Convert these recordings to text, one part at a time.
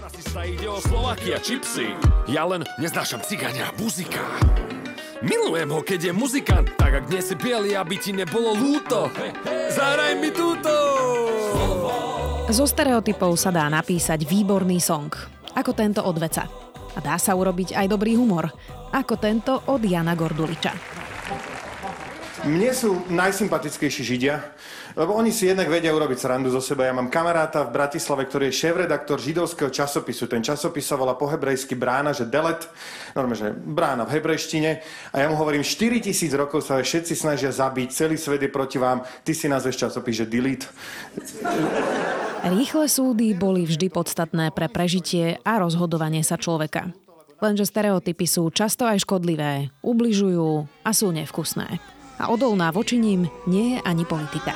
Rasista ide o Slovakia, čipsy. Ja len neznášam cigania, muzika. Milujem ho, keď je muzikant, tak ak nie si bielý, aby ti nebolo lúto. Zahraj mi túto! Zo stereotypov sa dá napísať výborný song, ako tento od Veca. A dá sa urobiť aj dobrý humor, ako tento od Jana Gorduliča. Mne sú najsympatickejší Židia, lebo oni si jednak vedia urobiť srandu zo seba. Ja mám kamaráta v Bratislave, ktorý je šéf-redaktor židovského časopisu. Ten časopis sa volá po hebrejsky brána, že delet, normálne, že brána v hebrejštine. A ja mu hovorím, 4000 rokov sa všetci snažia zabiť, celý svet je proti vám, ty si nazveš časopis, že delete. Rýchle súdy boli vždy podstatné pre prežitie a rozhodovanie sa človeka. Lenže stereotypy sú často aj škodlivé, ubližujú a sú nevkusné a odolná voči ním nie je ani politika.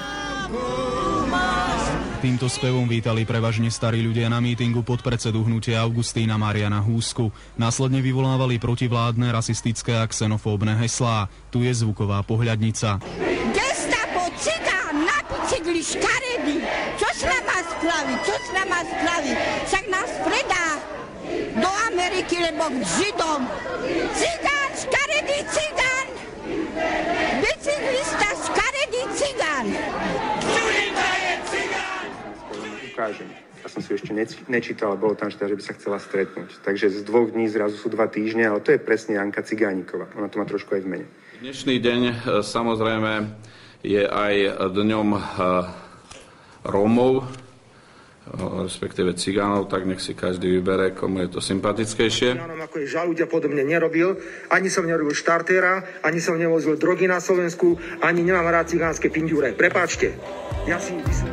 Týmto spevom vítali prevažne starí ľudia na mítingu pod predsedu hnutia Augustína Mariana Húsku. Následne vyvolávali protivládne, rasistické a xenofóbne heslá. Tu je zvuková pohľadnica. Gestapo, cigán, na bicykli, škaredy. Čo s nama spraví? Čo s nama spraví? Však nás predá do Ameriky, lebo k Židom. Cigán, škaredý cigán! Bicyklista, škaredý cigán. Ukážem. Ja som si ešte nečítal, ale bolo tam, že, že by sa chcela stretnúť. Takže z dvoch dní zrazu sú dva týždne, ale to je presne Janka Cigániková. Ona to má trošku aj v mene. Dnešný deň e, samozrejme je aj dňom e, Rómov, respektíve cigánov, tak nech si každý vybere, komu je to sympatickejšie. Cigánom, ako je ľudia podobne nerobil. Ani som nerobil štartéra, ani som nevozil drogy na Slovensku, ani nemám rád cigánske pindúre. Prepáčte. Ja si myslím...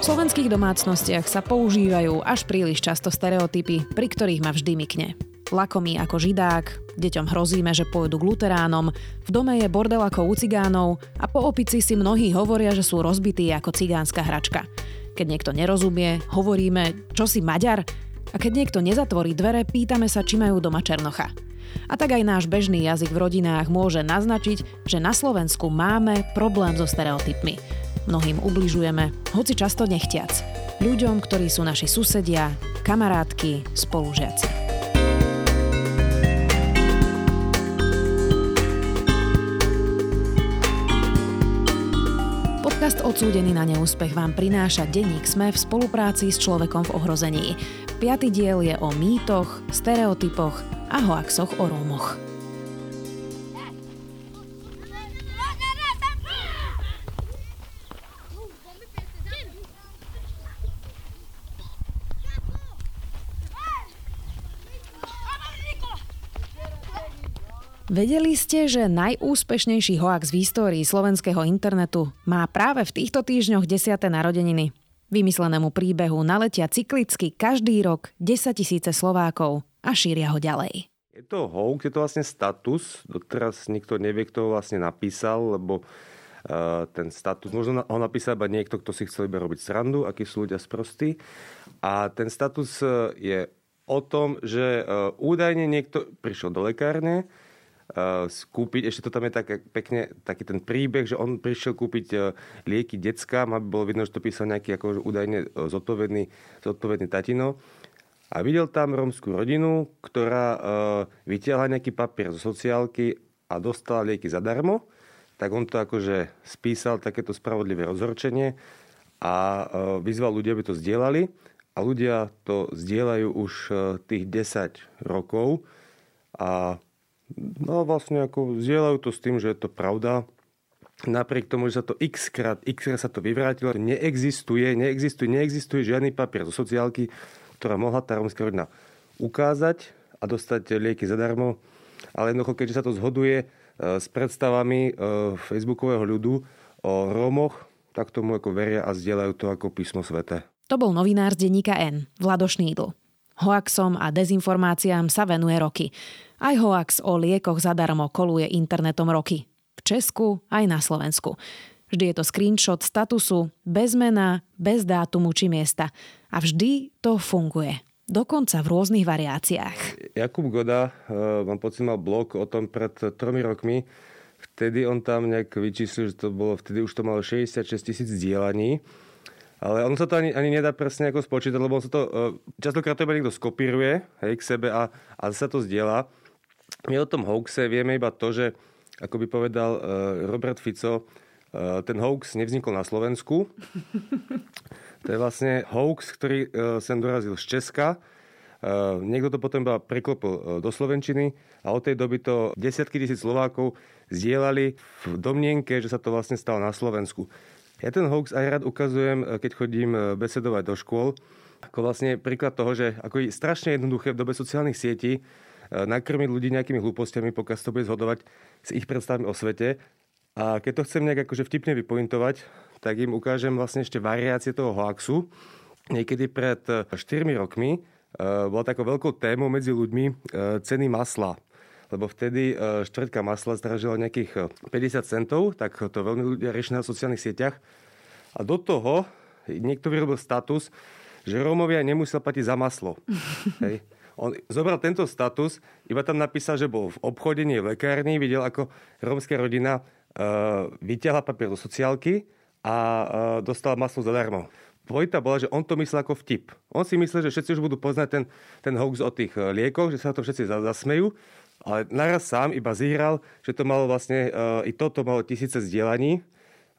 V slovenských domácnostiach sa používajú až príliš často stereotypy, pri ktorých ma vždy mykne lakomý ako židák, deťom hrozíme, že pôjdu k luteránom, v dome je bordel ako u cigánov a po opici si mnohí hovoria, že sú rozbití ako cigánska hračka. Keď niekto nerozumie, hovoríme, čo si Maďar? A keď niekto nezatvorí dvere, pýtame sa, či majú doma Černocha. A tak aj náš bežný jazyk v rodinách môže naznačiť, že na Slovensku máme problém so stereotypmi. Mnohým ubližujeme, hoci často nechtiac. Ľuďom, ktorí sú naši susedia, kamarátky, spolužiaci. Odsúdený na neúspech vám prináša denník SME v spolupráci s človekom v ohrození. Piatý diel je o mýtoch, stereotypoch a hoaxoch o Rómoch. Vedeli ste, že najúspešnejší hoax v histórii slovenského internetu má práve v týchto týždňoch 10. narodeniny? Vymyslenému príbehu naletia cyklicky každý rok 10 tisíce Slovákov a šíria ho ďalej. Je to hoax, je to vlastne status. Doteraz nikto nevie, kto ho vlastne napísal, lebo uh, ten status, možno ho napísal iba niekto, kto si chcel iba robiť srandu, akí sú ľudia sprostí. A ten status uh, je o tom, že uh, údajne niekto prišiel do lekárne, Uh, skúpiť, ešte to tam je tak pekne taký ten príbeh, že on prišiel kúpiť uh, lieky deckám, aby bolo vidno, že to písal nejaký ako údajne uh, zodpovedný, zodpovedný tatino. A videl tam rómskú rodinu, ktorá vytiahla nejaký papier zo sociálky a dostala lieky zadarmo. Tak on to akože spísal takéto spravodlivé rozhorčenie a vyzval ľudia, aby to zdieľali. A ľudia to zdieľajú už tých 10 rokov. A No vlastne ako zdieľajú to s tým, že je to pravda. Napriek tomu, že sa to x krát, x krát sa to vyvrátilo, neexistuje, neexistuje, neexistuje žiadny papier zo sociálky, ktorá mohla tá romská rodina ukázať a dostať lieky zadarmo. Ale jednoducho, keďže sa to zhoduje e, s predstavami e, facebookového ľudu o Rómoch, tak tomu ako veria a zdieľajú to ako písmo svete. To bol novinár z denníka N, Vlado Šnídl. Hoaxom a dezinformáciám sa venuje roky. Aj hoax o liekoch zadarmo koluje internetom roky. V Česku aj na Slovensku. Vždy je to screenshot statusu, bez mena, bez dátumu či miesta. A vždy to funguje. Dokonca v rôznych variáciách. Jakub Goda, uh, mám pocit, mal blog o tom pred tromi rokmi, vtedy on tam nejak vyčíslil, že to bolo, vtedy už to malo 66 tisíc dielaní. Ale on sa to ani, ani nedá presne ako spočítať, lebo on sa to, e, častokrát to iba niekto skopíruje hej, k sebe a, a sa to zdieľa. My o tom hoaxe vieme iba to, že ako by povedal uh, Robert Fico, uh, ten hoax nevznikol na Slovensku. To je vlastne hoax, ktorý sem dorazil z Česka. Niekto to potom iba preklopil do Slovenčiny a od tej doby to desiatky tisíc Slovákov zdieľali v domnienke, že sa to vlastne stalo na Slovensku. Ja ten hoax aj rád ukazujem, keď chodím besedovať do škôl, ako vlastne príklad toho, že ako je strašne jednoduché v dobe sociálnych sietí nakrmiť ľudí nejakými hlúpostiami, pokiaľ to bude zhodovať s ich predstavami o svete. A keď to chcem nejak akože vtipne vypointovať, tak im ukážem vlastne ešte variácie toho hoaxu. Niekedy pred 4 rokmi e, bola takou veľkou témou medzi ľuďmi e, ceny masla lebo vtedy e, štvrtka masla zdražila nejakých 50 centov, tak to veľmi ľudia riešili na sociálnych sieťach. A do toho niekto vyrobil status, že Rómovia nemusel platiť za maslo. Hej. On zobral tento status, iba tam napísal, že bol v obchode, nie v lekárni, videl, ako rómska rodina uh, vyťahla papier do sociálky a uh, dostala maslo zadarmo. Vojta bola, že on to myslel ako vtip. On si myslel, že všetci už budú poznať ten, ten hoax o tých e, liekoch, že sa to všetci zasmejú, ale naraz sám iba zíral, že to malo vlastne, uh, i toto malo tisíce zdieľaní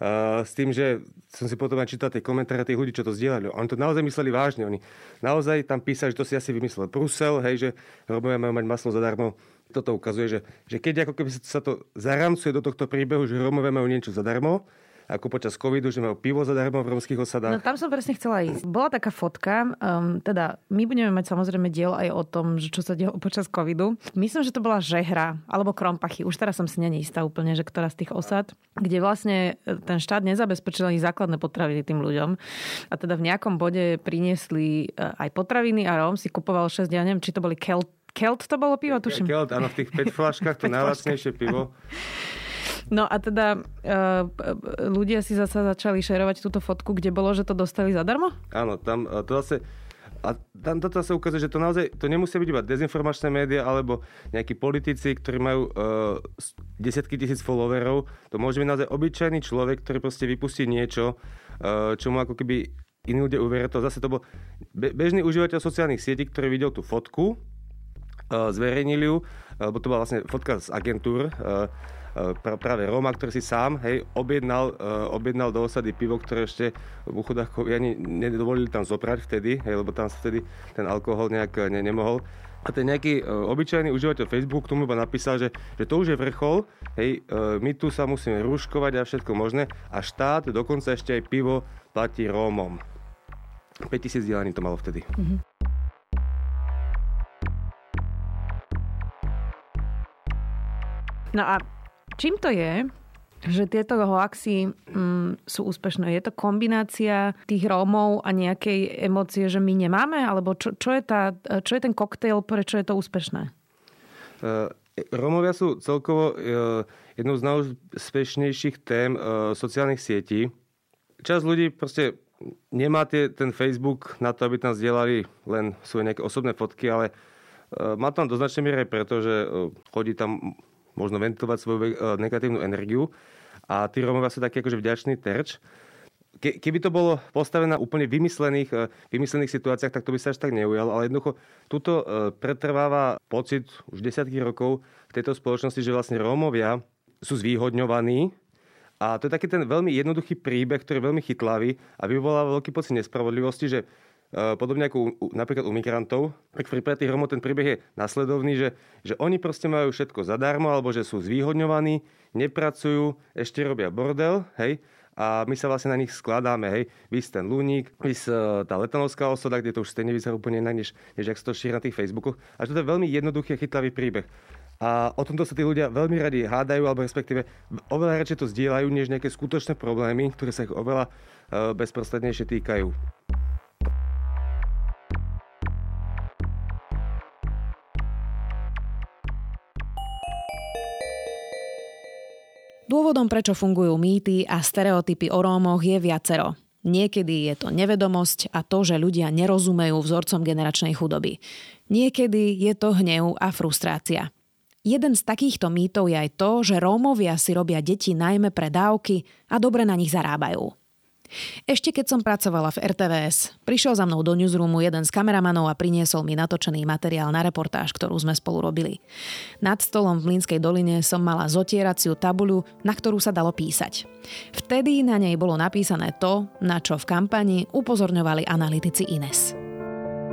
Uh, s tým, že som si potom aj čítal tie komentáre tých ľudí, čo to zdieľali. Oni to naozaj mysleli vážne. Oni naozaj tam písali, že to si asi vymyslel Brusel, hej, že Romovia majú mať maslo zadarmo. Toto ukazuje, že, že keď ako keby sa to zaramcuje do tohto príbehu, že Romovia majú niečo zadarmo, ako počas covidu, že majú pivo zadarmo v romských osadách. No tam som presne chcela ísť. Bola taká fotka, um, teda my budeme mať samozrejme diel aj o tom, že čo sa dialo počas covidu. Myslím, že to bola Žehra alebo Krompachy. Už teraz som si není istá úplne, že ktorá z tých osad, kde vlastne e, ten štát nezabezpečil ani základné potraviny tým ľuďom. A teda v nejakom bode priniesli e, aj potraviny a Róm si kupoval 6, ja neviem, či to boli Kelt Kelt to bolo pivo, tuším. Kelt, áno, v tých 5 flaškách, to najlacnejšie pivo. No a teda uh, ľudia si zase začali šerovať túto fotku, kde bolo, že to dostali zadarmo? Áno, tam uh, to zase a tam toto sa ukazuje, že to naozaj, to nemusia byť iba dezinformačné médiá alebo nejakí politici, ktorí majú uh, desiatky tisíc followerov. To môže byť naozaj obyčajný človek, ktorý proste vypustí niečo, uh, čo mu ako keby iní ľudia uveria. To zase to bol be- bežný užívateľ sociálnych sietí, ktorý videl tú fotku, uh, zverejnili ju, lebo to bola vlastne fotka z agentúr, uh, Eh, práve Roma, ktorý si sám hej, objednal, uh, objednal do osady pivo, ktoré ešte v chudákovi ani nedovolili tam zoprať vtedy, hej, lebo tam vtedy ten alkohol nejak eh, ne, nemohol. A ten nejaký uh, obyčajný užívateľ Facebooku tomu iba napísal, že, že to už je vrchol, hej, uh, my tu sa musíme ruškovať a všetko možné a štát dokonca ešte aj pivo platí Rómom. 5000 dielaní to malo vtedy. Mm-hmm. No a Čím to je, že tieto hoaxy mm, sú úspešné? Je to kombinácia tých Rómov a nejakej emócie, že my nemáme? Alebo čo, čo, je, tá, čo je ten koktejl, prečo je to úspešné? Uh, Rómovia sú celkovo uh, jednou z najúspešnejších tém uh, sociálnych sietí. Čas ľudí proste nemá tie, ten Facebook na to, aby tam zdieľali len svoje nejaké osobné fotky, ale má tam do značnej miery preto, že uh, chodí tam možno ventilovať svoju e, negatívnu energiu. A tí Rómovia sú takí akože vďačný terč. Ke, keby to bolo postavené na úplne vymyslených, e, vymyslených situáciách, tak to by sa až tak neujalo. Ale jednoducho, tuto e, pretrváva pocit už desiatky rokov v tejto spoločnosti, že vlastne Rómovia sú zvýhodňovaní a to je taký ten veľmi jednoduchý príbeh, ktorý je veľmi chytlavý a vyvoláva veľký pocit nespravodlivosti, že podobne ako u, napríklad u migrantov, tak v prípade tých Romov ten príbeh je nasledovný, že, že oni proste majú všetko zadarmo, alebo že sú zvýhodňovaní, nepracujú, ešte robia bordel, hej, a my sa vlastne na nich skladáme, hej. Vy ten Luník, vy eh, tá letanovská osoda, kde to už ste nevyzerá úplne inak, než, než ak to šíri na tých Facebookoch. A to je veľmi jednoduchý a chytlavý príbeh. A o tomto sa tí ľudia veľmi radi hádajú, alebo respektíve oveľa radšej to zdieľajú, než nejaké skutočné problémy, ktoré sa ich oveľa uh, bezprostrednejšie týkajú. Dôvodom, prečo fungujú mýty a stereotypy o Rómoch je viacero. Niekedy je to nevedomosť a to, že ľudia nerozumejú vzorcom generačnej chudoby. Niekedy je to hnev a frustrácia. Jeden z takýchto mýtov je aj to, že Rómovia si robia deti najmä pre dávky a dobre na nich zarábajú. Ešte keď som pracovala v RTVS, prišiel za mnou do newsroomu jeden z kameramanov a priniesol mi natočený materiál na reportáž, ktorú sme spolu robili. Nad stolom v Mlínskej doline som mala zotieraciu tabuľu, na ktorú sa dalo písať. Vtedy na nej bolo napísané to, na čo v kampani upozorňovali analytici Ines.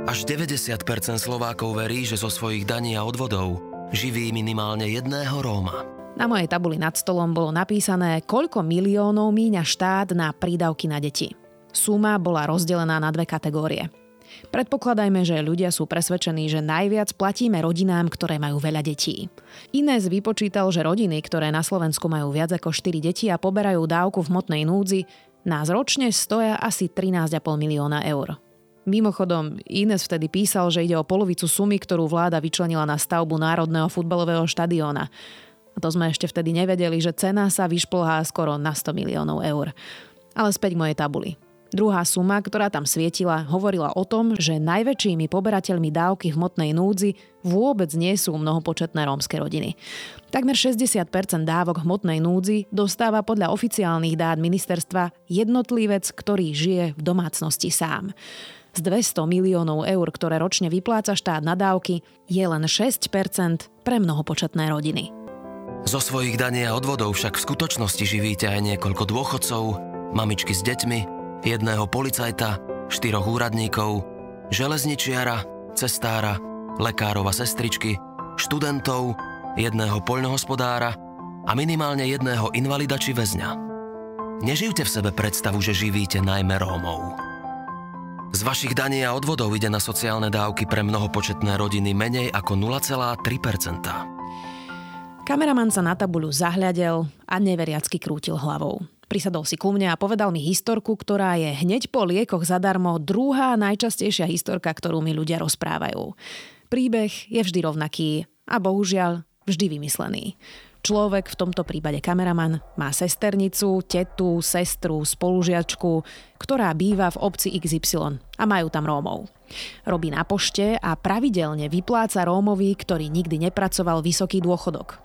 Až 90% Slovákov verí, že zo svojich daní a odvodov živí minimálne jedného Róma. Na mojej tabuli nad stolom bolo napísané, koľko miliónov míňa štát na prídavky na deti. Suma bola rozdelená na dve kategórie. Predpokladajme, že ľudia sú presvedčení, že najviac platíme rodinám, ktoré majú veľa detí. Inés vypočítal, že rodiny, ktoré na Slovensku majú viac ako 4 deti a poberajú dávku v hmotnej núdzi, nás ročne stoja asi 13,5 milióna eur. Mimochodom, Ines vtedy písal, že ide o polovicu sumy, ktorú vláda vyčlenila na stavbu Národného futbalového štadióna. To sme ešte vtedy nevedeli, že cena sa vyšplhá skoro na 100 miliónov eur. Ale späť k mojej tabuli. Druhá suma, ktorá tam svietila, hovorila o tom, že najväčšími poberateľmi dávky hmotnej núdzi vôbec nie sú mnohopočetné rómske rodiny. Takmer 60% dávok hmotnej núdzi dostáva podľa oficiálnych dát ministerstva jednotlivec, ktorý žije v domácnosti sám. Z 200 miliónov eur, ktoré ročne vypláca štát na dávky, je len 6% pre mnohopočetné rodiny. Zo svojich daní a odvodov však v skutočnosti živíte aj niekoľko dôchodcov, mamičky s deťmi, jedného policajta, štyroch úradníkov, železničiara, cestára, lekárov a sestričky, študentov, jedného poľnohospodára a minimálne jedného invalida či väzňa. Nežijte v sebe predstavu, že živíte najmä Rómov. Z vašich daní a odvodov ide na sociálne dávky pre mnohopočetné rodiny menej ako 0,3 Kameraman sa na tabuľu zahľadel a neveriacky krútil hlavou. Prisadol si ku mne a povedal mi historku, ktorá je hneď po liekoch zadarmo druhá najčastejšia historka, ktorú mi ľudia rozprávajú. Príbeh je vždy rovnaký a bohužiaľ vždy vymyslený. Človek, v tomto prípade kameraman, má sesternicu, tetu, sestru, spolužiačku, ktorá býva v obci XY a majú tam Rómov. Robí na pošte a pravidelne vypláca Rómovi, ktorý nikdy nepracoval, vysoký dôchodok.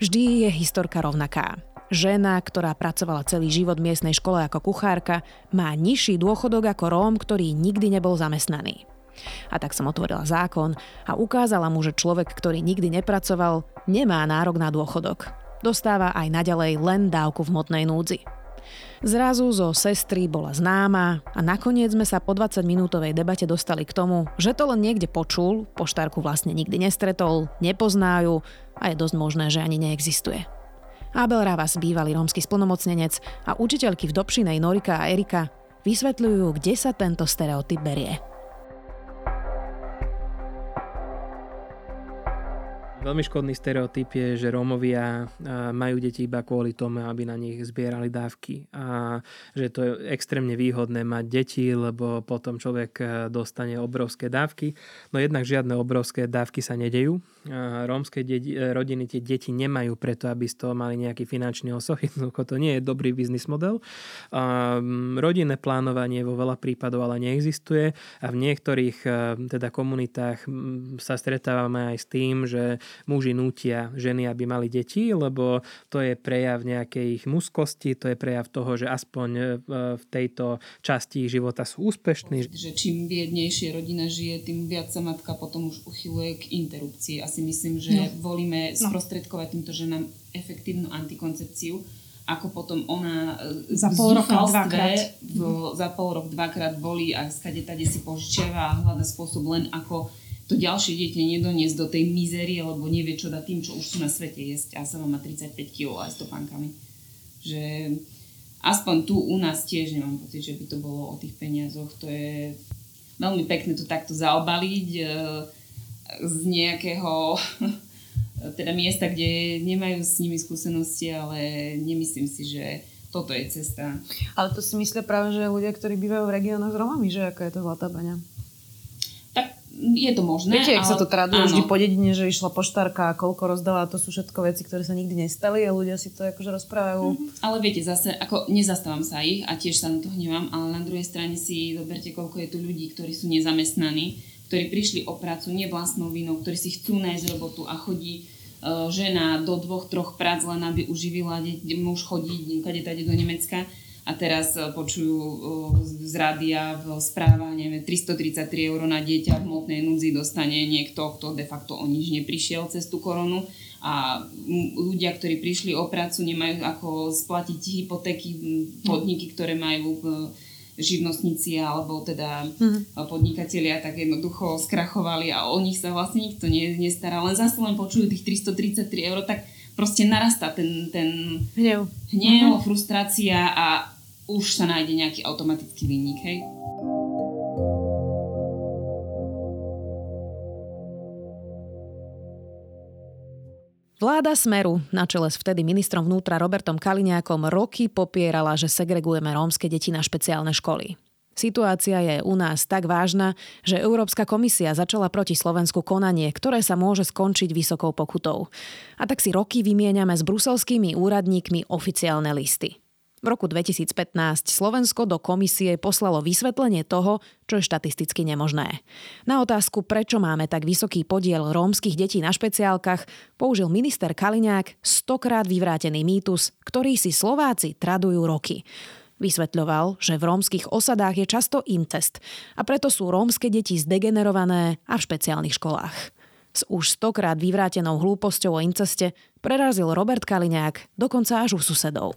Vždy je historka rovnaká. Žena, ktorá pracovala celý život v miestnej škole ako kuchárka, má nižší dôchodok ako Róm, ktorý nikdy nebol zamestnaný. A tak som otvorila zákon a ukázala mu, že človek, ktorý nikdy nepracoval, nemá nárok na dôchodok. Dostáva aj naďalej len dávku v hmotnej núdzi. Zrazu zo sestry bola známa a nakoniec sme sa po 20-minútovej debate dostali k tomu, že to len niekde počul, poštárku vlastne nikdy nestretol, nepoznajú a je dosť možné, že ani neexistuje. Abel Ravas, bývalý rómsky splnomocnenec a učiteľky v Dobšinej Norika a Erika vysvetľujú, kde sa tento stereotyp berie. Veľmi škodný stereotyp je, že Rómovia majú deti iba kvôli tomu, aby na nich zbierali dávky. A že to je extrémne výhodné mať deti, lebo potom človek e, dostane obrovské dávky. No jednak žiadne obrovské dávky sa nedejú. Rómske deti, e, rodiny tie deti nemajú preto, aby z toho mali nejaký finančný osoch. Jednoducho to nie je dobrý biznis model. Rodinné plánovanie vo veľa prípadov ale neexistuje a v niektorých e, teda komunitách sa stretávame aj s tým, že muži nútia ženy, aby mali deti, lebo to je prejav nejakej ich muskosti, to je prejav toho, že aspoň e, v tejto časti života sú úspešní. Že čím biednejšie rodina žije, tým viac sa matka potom už uchyluje k interrupcii. Asi myslím, že no. volíme no. sprostredkovať týmto ženám efektívnu antikoncepciu, ako potom ona e, za pol rok dvakrát. V, za pol rok dvakrát volí a skade tade si požičiava a hľada spôsob len ako to ďalšie dieťa nedoniesť do tej mizerie, lebo nevie, čo dá tým, čo už sú na svete jesť a sama má 35 kg aj s topánkami. Že aspoň tu u nás tiež nemám pocit, že by to bolo o tých peniazoch. To je veľmi pekné to takto zaobaliť e, z nejakého teda miesta, kde nemajú s nimi skúsenosti, ale nemyslím si, že toto je cesta. Ale to si myslia práve, že ľudia, ktorí bývajú v regiónoch s Romami, že aká je to zlatá baňa? Je to možné. Viete, ak sa to traduje vždy po dedine, že išla poštárka a koľko rozdala, to sú všetko veci, ktoré sa nikdy nestali a ľudia si to akože rozprávajú. Mm-hmm. Ale viete, zase, ako nezastávam sa ich a tiež sa na to hnevám, ale na druhej strane si zoberte, koľko je tu ľudí, ktorí sú nezamestnaní, ktorí prišli o prácu nie vlastnou vinou, ktorí si chcú nájsť robotu a chodí žena do dvoch, troch prác len aby uživila deti, muž chodí kade do Nemecka a teraz e, počujú e, z rádia v správa, neviem, 333 eur na dieťa v hmotnej núdzi dostane niekto, kto de facto o nič neprišiel cez tú koronu a ľudia, ktorí prišli o prácu, nemajú ako splatiť hypotéky, podniky, ktoré majú živnostníci alebo teda mm. podnikatelia tak jednoducho skrachovali a o nich sa vlastne nikto nestará. Len zase len počujú tých 333 eur, tak proste narastá ten, ten hnev, hnev mm-hmm. frustrácia a už sa nájde nejaký automatický výnik, hej? Vláda Smeru na čele s vtedy ministrom vnútra Robertom Kaliňákom roky popierala, že segregujeme rómske deti na špeciálne školy. Situácia je u nás tak vážna, že Európska komisia začala proti Slovensku konanie, ktoré sa môže skončiť vysokou pokutou. A tak si roky vymieňame s bruselskými úradníkmi oficiálne listy. V roku 2015 Slovensko do komisie poslalo vysvetlenie toho, čo je štatisticky nemožné. Na otázku, prečo máme tak vysoký podiel rómskych detí na špeciálkach, použil minister Kaliňák stokrát vyvrátený mýtus, ktorý si Slováci tradujú roky. Vysvetľoval, že v rómskych osadách je často incest a preto sú rómske deti zdegenerované a v špeciálnych školách. S už stokrát vyvrátenou hlúposťou o inceste prerazil Robert Kaliňák dokonca až u susedov.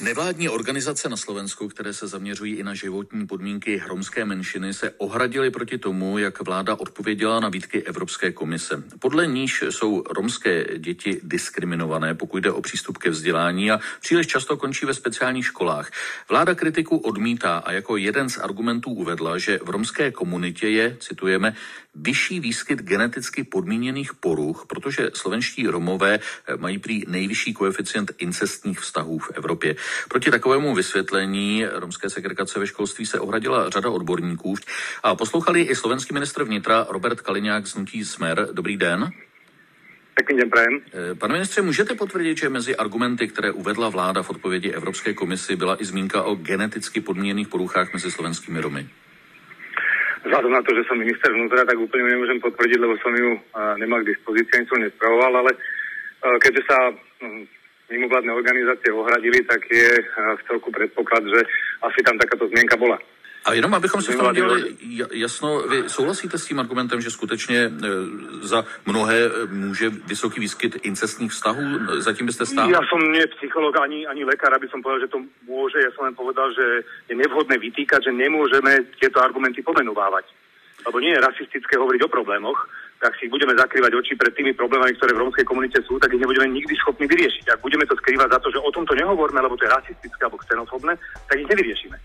Nevládní organizace na Slovensku, které se zaměřují i na životní podmínky romské menšiny, se ohradily proti tomu, jak vláda odpověděla na výtky Evropské komise. Podle níž jsou romské děti diskriminované, pokud jde o přístup ke vzdělání a příliš často končí ve speciálních školách. Vláda kritiku odmítá a jako jeden z argumentů uvedla, že v romské komunitě je, citujeme, vyšší výskyt geneticky podmíněných poruch, protože slovenští Romové mají prý nejvyšší koeficient incestních vztahů v Evropě. Proti takovému vysvětlení romské segregace ve školství se ohradila řada odborníků a poslouchali i slovenský ministr vnitra Robert Kaliňák z Nutí Smer. Dobrý den. Pekný den, prajem. Eh, pane ministře, můžete potvrdit, že mezi argumenty, které uvedla vláda v odpovědi Evropské komisi, byla i zmínka o geneticky podmíněných poruchách mezi slovenskými Romy? Vzhľadom na to, že som minister vnútra, tak úplne nemôžem potvrdiť, lebo som ju nemal k dispozícii, ani som nespravoval, ale keďže sa mimovládne organizácie ohradili, tak je eh, v celku předpoklad, že asi tam takáto změnka byla. A jenom abychom si v tom dělali jasno, vy souhlasíte s tím argumentem, že skutečně eh, za mnohé eh, může vysoký výskyt incestních vztahů? Zatím byste stále? Já jsem nie psycholog ani, ani lekár, aby som povedal, že to může. Já jsem len povedal, že je nevhodné vytýkať, že nemůžeme tieto argumenty pomenovávať. Lebo nie je rasistické hovoriť o problémoch, tak si budeme zakrývať oči pred tými problémami, ktoré v rómskej komunite sú, tak ich nebudeme nikdy schopní vyriešiť. Ak budeme to skrývať za to, že o tomto nehovoríme, lebo to je rasistické alebo xenofobné, tak ich nevyriešime.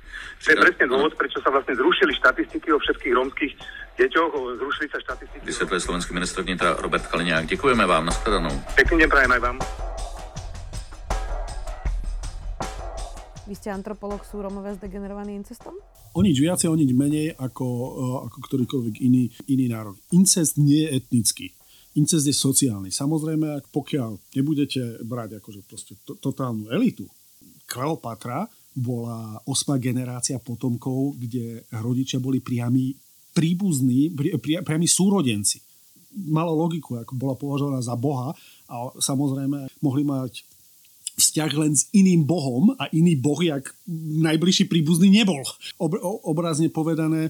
To je presne dôvod, prečo sa vlastne zrušili štatistiky o všetkých rómskych deťoch, zrušili sa štatistiky. Vysvětluje slovenský ministr vnitra Robert Kaliňák. Děkujeme vám, nashledanou. Pekný deň prajem aj vám. Vy ste antropolog, sú Romové zdegenerovaní incestom? O nič viacej, o nič menej ako, eh, ako ktorýkoľvek iný, iný národ. Incest nie je etnický. Incest je sociálny. Samozrejme, ak pokiaľ nebudete brať akože proste to, totálnu elitu, Kleopatra bola osma generácia potomkov, kde rodičia boli priami príbuzní, pri, pri, priami súrodenci. Malo logiku, ako bola považovaná za boha a samozrejme mohli mať vzťah len s iným bohom a iný boh, jak najbližší príbuzný nebol. Ob, obrazne povedané,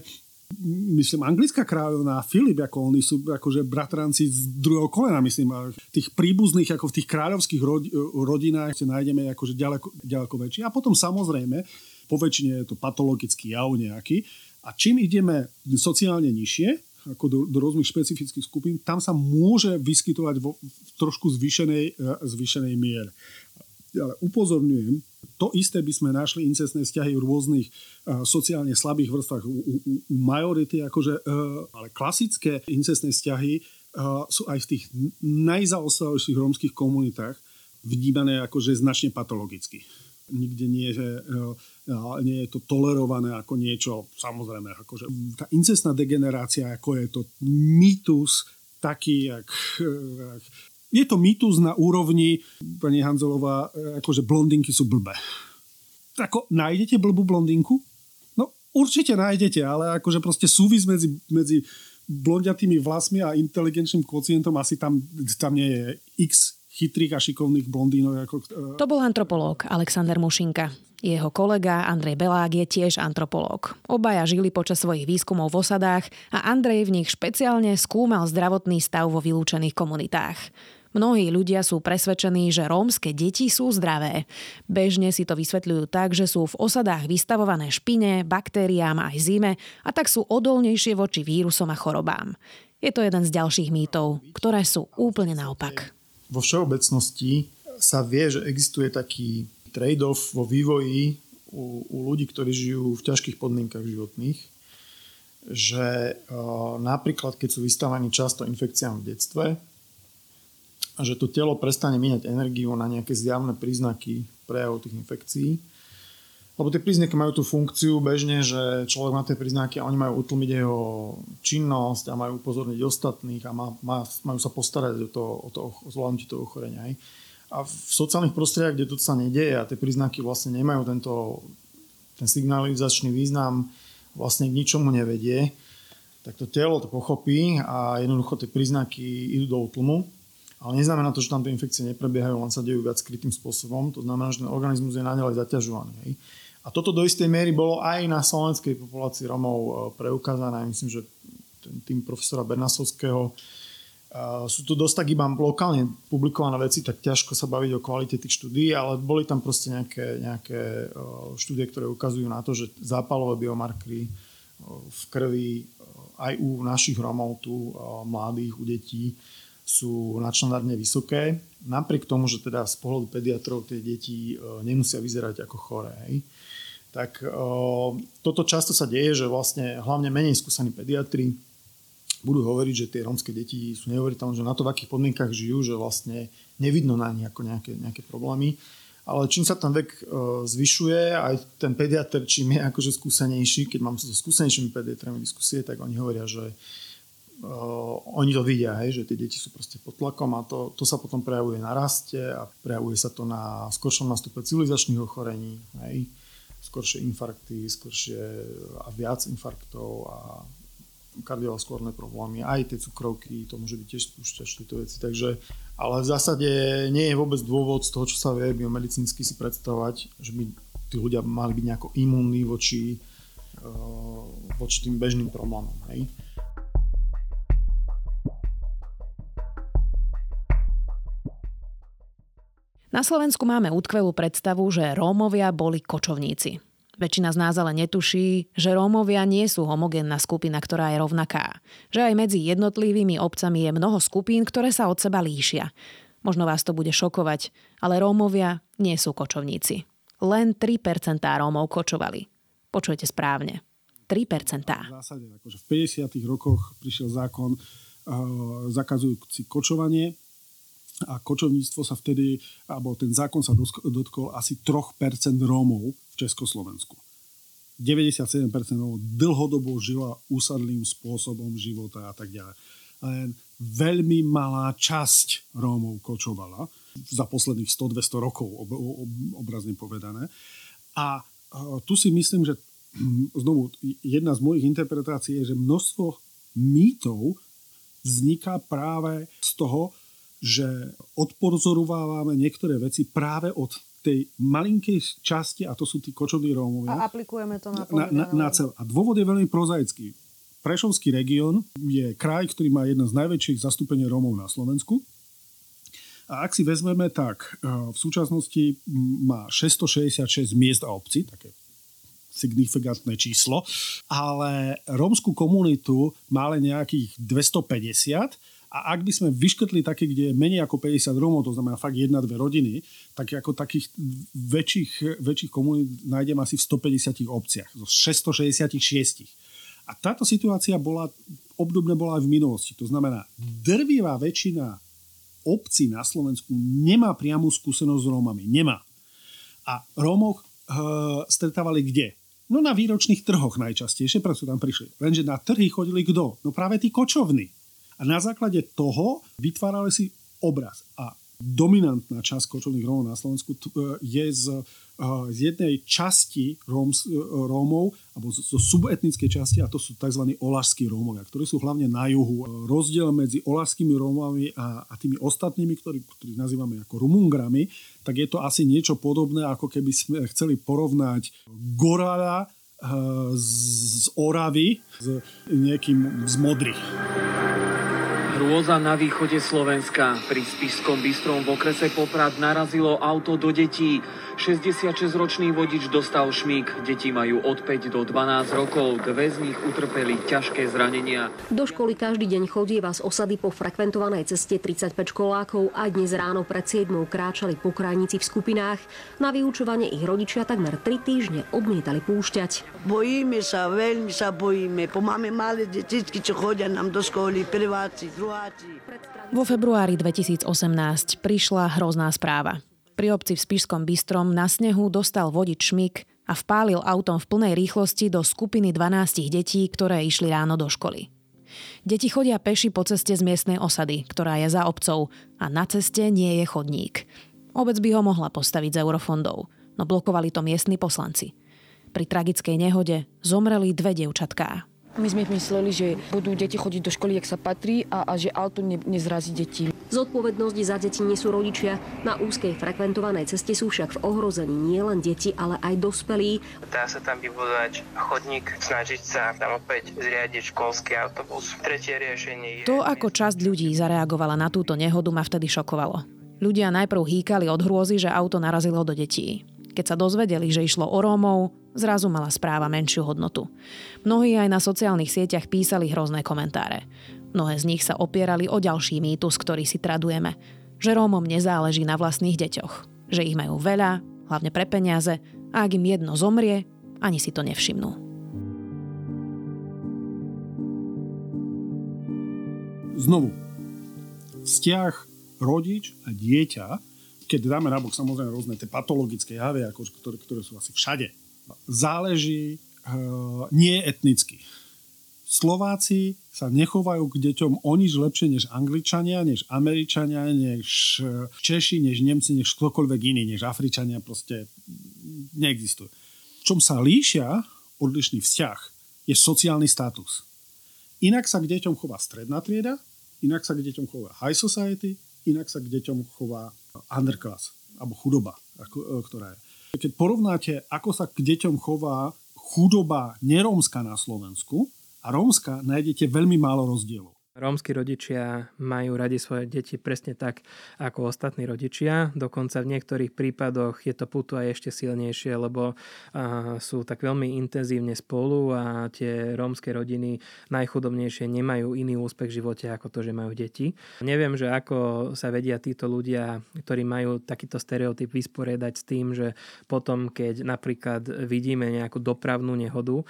myslím, anglická kráľovná Filip, ako oni sú akože bratranci z druhého kolena, myslím, a tých príbuzných, ako v tých kráľovských rod, rodinách si nájdeme akože ďaleko, ďaleko väčší. A potom samozrejme, po väčšine je to patologický jav nejaký. A čím ideme sociálne nižšie, ako do, do rôznych špecifických skupín, tam sa môže vyskytovať vo v trošku zvýšenej, e, zvýšenej miere ale upozorňujem, to isté by sme našli incestné vzťahy v rôznych uh, sociálne slabých vrstvách u, u, u majority, akože, uh, ale klasické incestné vzťahy uh, sú aj v tých najzaostalejších rómskych komunitách vnímané akože značne patologicky. Nikde nie uh, nie je to tolerované ako niečo, samozrejme, akože tá incestná degenerácia, ako je to mýtus, taký, jak, jak je to mýtus na úrovni, pani Hanzelová, akože blondinky sú blbé. Ako, nájdete blbú blondinku? No, určite nájdete, ale akože proste súvis medzi, medzi blondiatými vlasmi a inteligenčným kocientom asi tam, tam nie je x chytrých a šikovných blondínov. Ako, uh... To bol antropológ Alexander Mušinka. Jeho kolega Andrej Belák je tiež antropológ. Obaja žili počas svojich výskumov v osadách a Andrej v nich špeciálne skúmal zdravotný stav vo vylúčených komunitách. Mnohí ľudia sú presvedčení, že rómske deti sú zdravé. Bežne si to vysvetľujú tak, že sú v osadách vystavované špine, baktériám aj zime a tak sú odolnejšie voči vírusom a chorobám. Je to jeden z ďalších mýtov, ktoré sú úplne naopak. Vo všeobecnosti sa vie, že existuje taký trade-off vo vývoji u, u ľudí, ktorí žijú v ťažkých podmienkach životných, že uh, napríklad keď sú vystavení často infekciám v detstve, že to telo prestane míňať energiu na nejaké zjavné príznaky prejavov tých infekcií. Lebo tie príznaky majú tú funkciu bežne, že človek má tie príznaky a oni majú utlmiť jeho činnosť a majú upozorniť ostatných a má, má, majú sa postarať o to, o to o zvládnutie toho ochorenia. Aj. A v sociálnych prostrediach, kde to sa nedieje a tie príznaky vlastne nemajú tento, ten signalizačný význam, vlastne k ničomu nevedie, tak to telo to pochopí a jednoducho tie príznaky idú do útlmu. Ale neznamená to, že tam tie infekcie neprebiehajú, len sa dejú viac skrytým spôsobom. To znamená, že ten organizmus je naďalej zaťažovaný. Hej. A toto do istej miery bolo aj na slovenskej populácii Romov e, preukázané. Myslím, že tým profesora Bernasovského sú to dosť tak iba lokálne publikované veci, tak ťažko sa baviť o kvalite tých štúdí, ale boli tam proste nejaké, nejaké štúdie, ktoré ukazujú na to, že zápalové biomarkery v krvi aj u našich Romov tu mladých, u detí sú nadštandardne vysoké, napriek tomu, že teda z pohľadu pediatrov tie deti nemusia vyzerať ako choré. Hej. Tak toto často sa deje, že vlastne hlavne menej skúsení pediatri budú hovoriť, že tie rómske deti sú neuveriteľné, že na to v akých podmienkach žijú, že vlastne nevidno na nich ako nejaké, nejaké problémy. Ale čím sa ten vek e, zvyšuje, aj ten pediatr, čím je akože skúsenejší, keď mám so skúsenejšími pediatrami diskusie, tak oni hovoria, že oni to vidia, hej, že tie deti sú proste pod tlakom a to, to sa potom prejavuje na raste a prejavuje sa to na skoršom nastupe civilizačných ochorení, hej, skoršie infarkty, skoršie a viac infarktov a kardiovaskulárne problémy, aj tie cukrovky, to môže byť tiež spúšťač tieto veci. Takže, ale v zásade nie je vôbec dôvod z toho, čo sa vie biomedicínsky si predstavovať, že by tí ľudia mali byť nejako imunní voči, uh, voči tým bežným problémom. Hej. Na Slovensku máme útkvelú predstavu, že Rómovia boli kočovníci. Väčšina z nás ale netuší, že Rómovia nie sú homogénna skupina, ktorá je rovnaká. Že aj medzi jednotlivými obcami je mnoho skupín, ktoré sa od seba líšia. Možno vás to bude šokovať, ale Rómovia nie sú kočovníci. Len 3% Rómov kočovali. Počujete správne. 3%. V zásade, akože v 50. rokoch prišiel zákon uh, zakazujúci kočovanie a kočovníctvo sa vtedy, alebo ten zákon sa dotkol asi 3% Rómov v Československu. 97% Rómov dlhodobo žila úsadlým spôsobom života a tak ďalej. Len veľmi malá časť Rómov kočovala za posledných 100-200 rokov, ob, ob, obrazne povedané. A tu si myslím, že hm, znovu, jedna z mojich interpretácií je, že množstvo mýtov vzniká práve z toho, že odpozorovávame niektoré veci práve od tej malinkej časti, a to sú tí kočovní Rómovia. A aplikujeme to na, na, na, na cel. A dôvod je veľmi prozaický. Prešovský región je kraj, ktorý má jedno z najväčších zastúpení Rómov na Slovensku. A ak si vezmeme, tak e, v súčasnosti má 666 miest a obcí, také signifikantné číslo, ale rómskú komunitu má len nejakých 250 a ak by sme vyškrtli také, kde je menej ako 50 Rómov, to znamená fakt jedna, dve rodiny, tak ako takých väčších, väčších komunít nájdem asi v 150 obciach, zo 666. A táto situácia bola, obdobne bola aj v minulosti. To znamená, drvivá väčšina obcí na Slovensku nemá priamu skúsenosť s Rómami. Nemá. A Rómov e, stretávali kde? No na výročných trhoch najčastejšie, preto tam prišli. Lenže na trhy chodili kto? No práve tí kočovní. A na základe toho vytvárali si obraz. A dominantná časť kočovných Rómov na Slovensku je z, z jednej časti Róms, Rómov, alebo zo subetnickej časti, a to sú tzv. olašskí Rómovia, ktorí sú hlavne na juhu. Rozdiel medzi olašskými Rómami a, a tými ostatnými, ktorí, ktorých nazývame ako Rumungrami, tak je to asi niečo podobné, ako keby sme chceli porovnať Gorala z Oravy s niekým z Modry. Hrôza na východe Slovenska. Pri Spišskom Bystrom v okrese Poprad narazilo auto do detí. 66-ročný vodič dostal šmík. Deti majú od 5 do 12 rokov. Dve z nich utrpeli ťažké zranenia. Do školy každý deň chodieva z osady po frekventovanej ceste 35 školákov a dnes ráno pred 7 kráčali po krajnici v skupinách. Na vyučovanie ich rodičia takmer 3 týždne odmietali púšťať. Bojíme sa, veľmi sa bojíme. Po máme malé detičky, čo chodia nám do školy, prváci, druháci. Vo februári 2018 prišla hrozná správa. Pri obci v Spišskom Bystrom na snehu dostal vodič šmik a vpálil autom v plnej rýchlosti do skupiny 12 detí, ktoré išli ráno do školy. Deti chodia peši po ceste z miestnej osady, ktorá je za obcov a na ceste nie je chodník. Obec by ho mohla postaviť z eurofondov, no blokovali to miestni poslanci. Pri tragickej nehode zomreli dve dievčatká. My sme mysleli, že budú deti chodiť do školy, jak sa patrí a, a že auto ne, nezrazí deti. Zodpovednosť za deti nesú rodičia. Na úzkej frekventovanej ceste sú však v ohrození nielen deti, ale aj dospelí. Dá sa tam vybudovať chodník, snažiť sa tam opäť zriadiť školský autobus. Tretie riešenie je... To, ako časť ľudí zareagovala na túto nehodu, ma vtedy šokovalo. Ľudia najprv hýkali od hrôzy, že auto narazilo do detí. Keď sa dozvedeli, že išlo o Rómov, zrazu mala správa menšiu hodnotu. Mnohí aj na sociálnych sieťach písali hrozné komentáre. Mnohé z nich sa opierali o ďalší mýtus, ktorý si tradujeme. Že Rómom nezáleží na vlastných deťoch. Že ich majú veľa, hlavne pre peniaze, a ak im jedno zomrie, ani si to nevšimnú. Znovu, vzťah rodič a dieťa keď dáme nabok samozrejme rôzne tie patologické javy, ako, ktoré, ktoré sú asi všade, záleží uh, nie etnicky. Slováci sa nechovajú k deťom o nič lepšie než Angličania, než Američania, než Češi, než Nemci, než ktokoľvek iný, než Afričania, proste neexistuje. Čom sa líšia odlišný vzťah je sociálny status. Inak sa k deťom chová stredná trieda, inak sa k deťom chová high society, inak sa k deťom chová underclass, alebo chudoba, ako, e, ktorá je. Keď porovnáte, ako sa k deťom chová chudoba nerómska na Slovensku a rómska, nájdete veľmi málo rozdielov. Rómsky rodičia majú radi svoje deti presne tak ako ostatní rodičia. Dokonca v niektorých prípadoch je to putu aj ešte silnejšie, lebo sú tak veľmi intenzívne spolu a tie rómske rodiny najchudobnejšie nemajú iný úspech v živote ako to, že majú deti. Neviem, že ako sa vedia títo ľudia, ktorí majú takýto stereotyp vysporiadať s tým, že potom, keď napríklad vidíme nejakú dopravnú nehodu, e,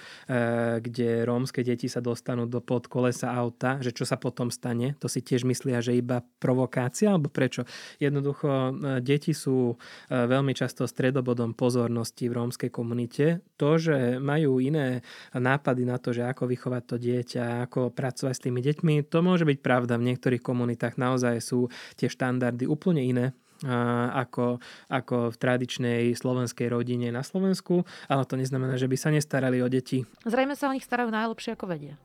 kde rómske deti sa dostanú do pod kolesa auta, že čo sa sa potom stane? To si tiež myslia, že iba provokácia, alebo prečo? Jednoducho, e, deti sú e, veľmi často stredobodom pozornosti v rómskej komunite. To, že majú iné nápady na to, že ako vychovať to dieťa, ako pracovať s tými deťmi, to môže byť pravda. V niektorých komunitách naozaj sú tie štandardy úplne iné ako, ako v tradičnej slovenskej rodine na Slovensku, ale to neznamená, že by sa nestarali o deti. Zrejme sa o nich starajú najlepšie, ako vedia.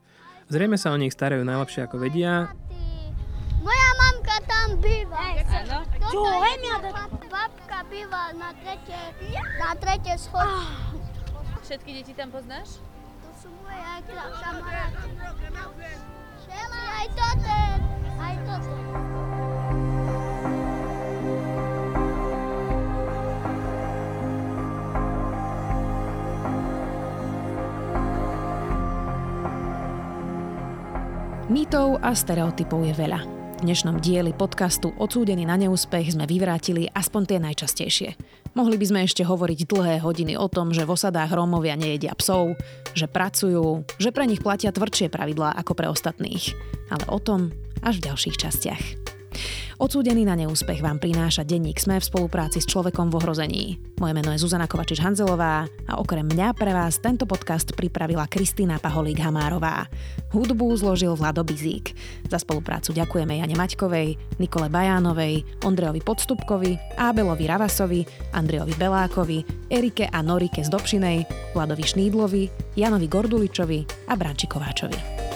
Zrejme sa o nich starajú najlepšie ako vedia. Moja mamka tam býva. Čo, Babka býva na tretie, na tretie schody. Ah. Všetky deti tam poznáš? To sú moje aj kamaráty. Aj toto, aj toto. Mýtov a stereotypov je veľa. V dnešnom dieli podcastu Odsúdený na neúspech sme vyvrátili aspoň tie najčastejšie. Mohli by sme ešte hovoriť dlhé hodiny o tom, že v osadách Rómovia nejedia psov, že pracujú, že pre nich platia tvrdšie pravidlá ako pre ostatných. Ale o tom až v ďalších častiach. Odsúdený na neúspech vám prináša denník Sme v spolupráci s človekom v ohrození. Moje meno je Zuzana Kovačič-Hanzelová a okrem mňa pre vás tento podcast pripravila Kristýna Paholík-Hamárová. Hudbu zložil Vlado Bizík. Za spoluprácu ďakujeme Jane Maťkovej, Nikole Bajánovej, Ondrejovi Podstupkovi, Ábelovi Ravasovi, Andrejovi Belákovi, Erike a Norike z Dobšinej, Vladovi Šnídlovi, Janovi Gorduličovi a Branči Kováčovi.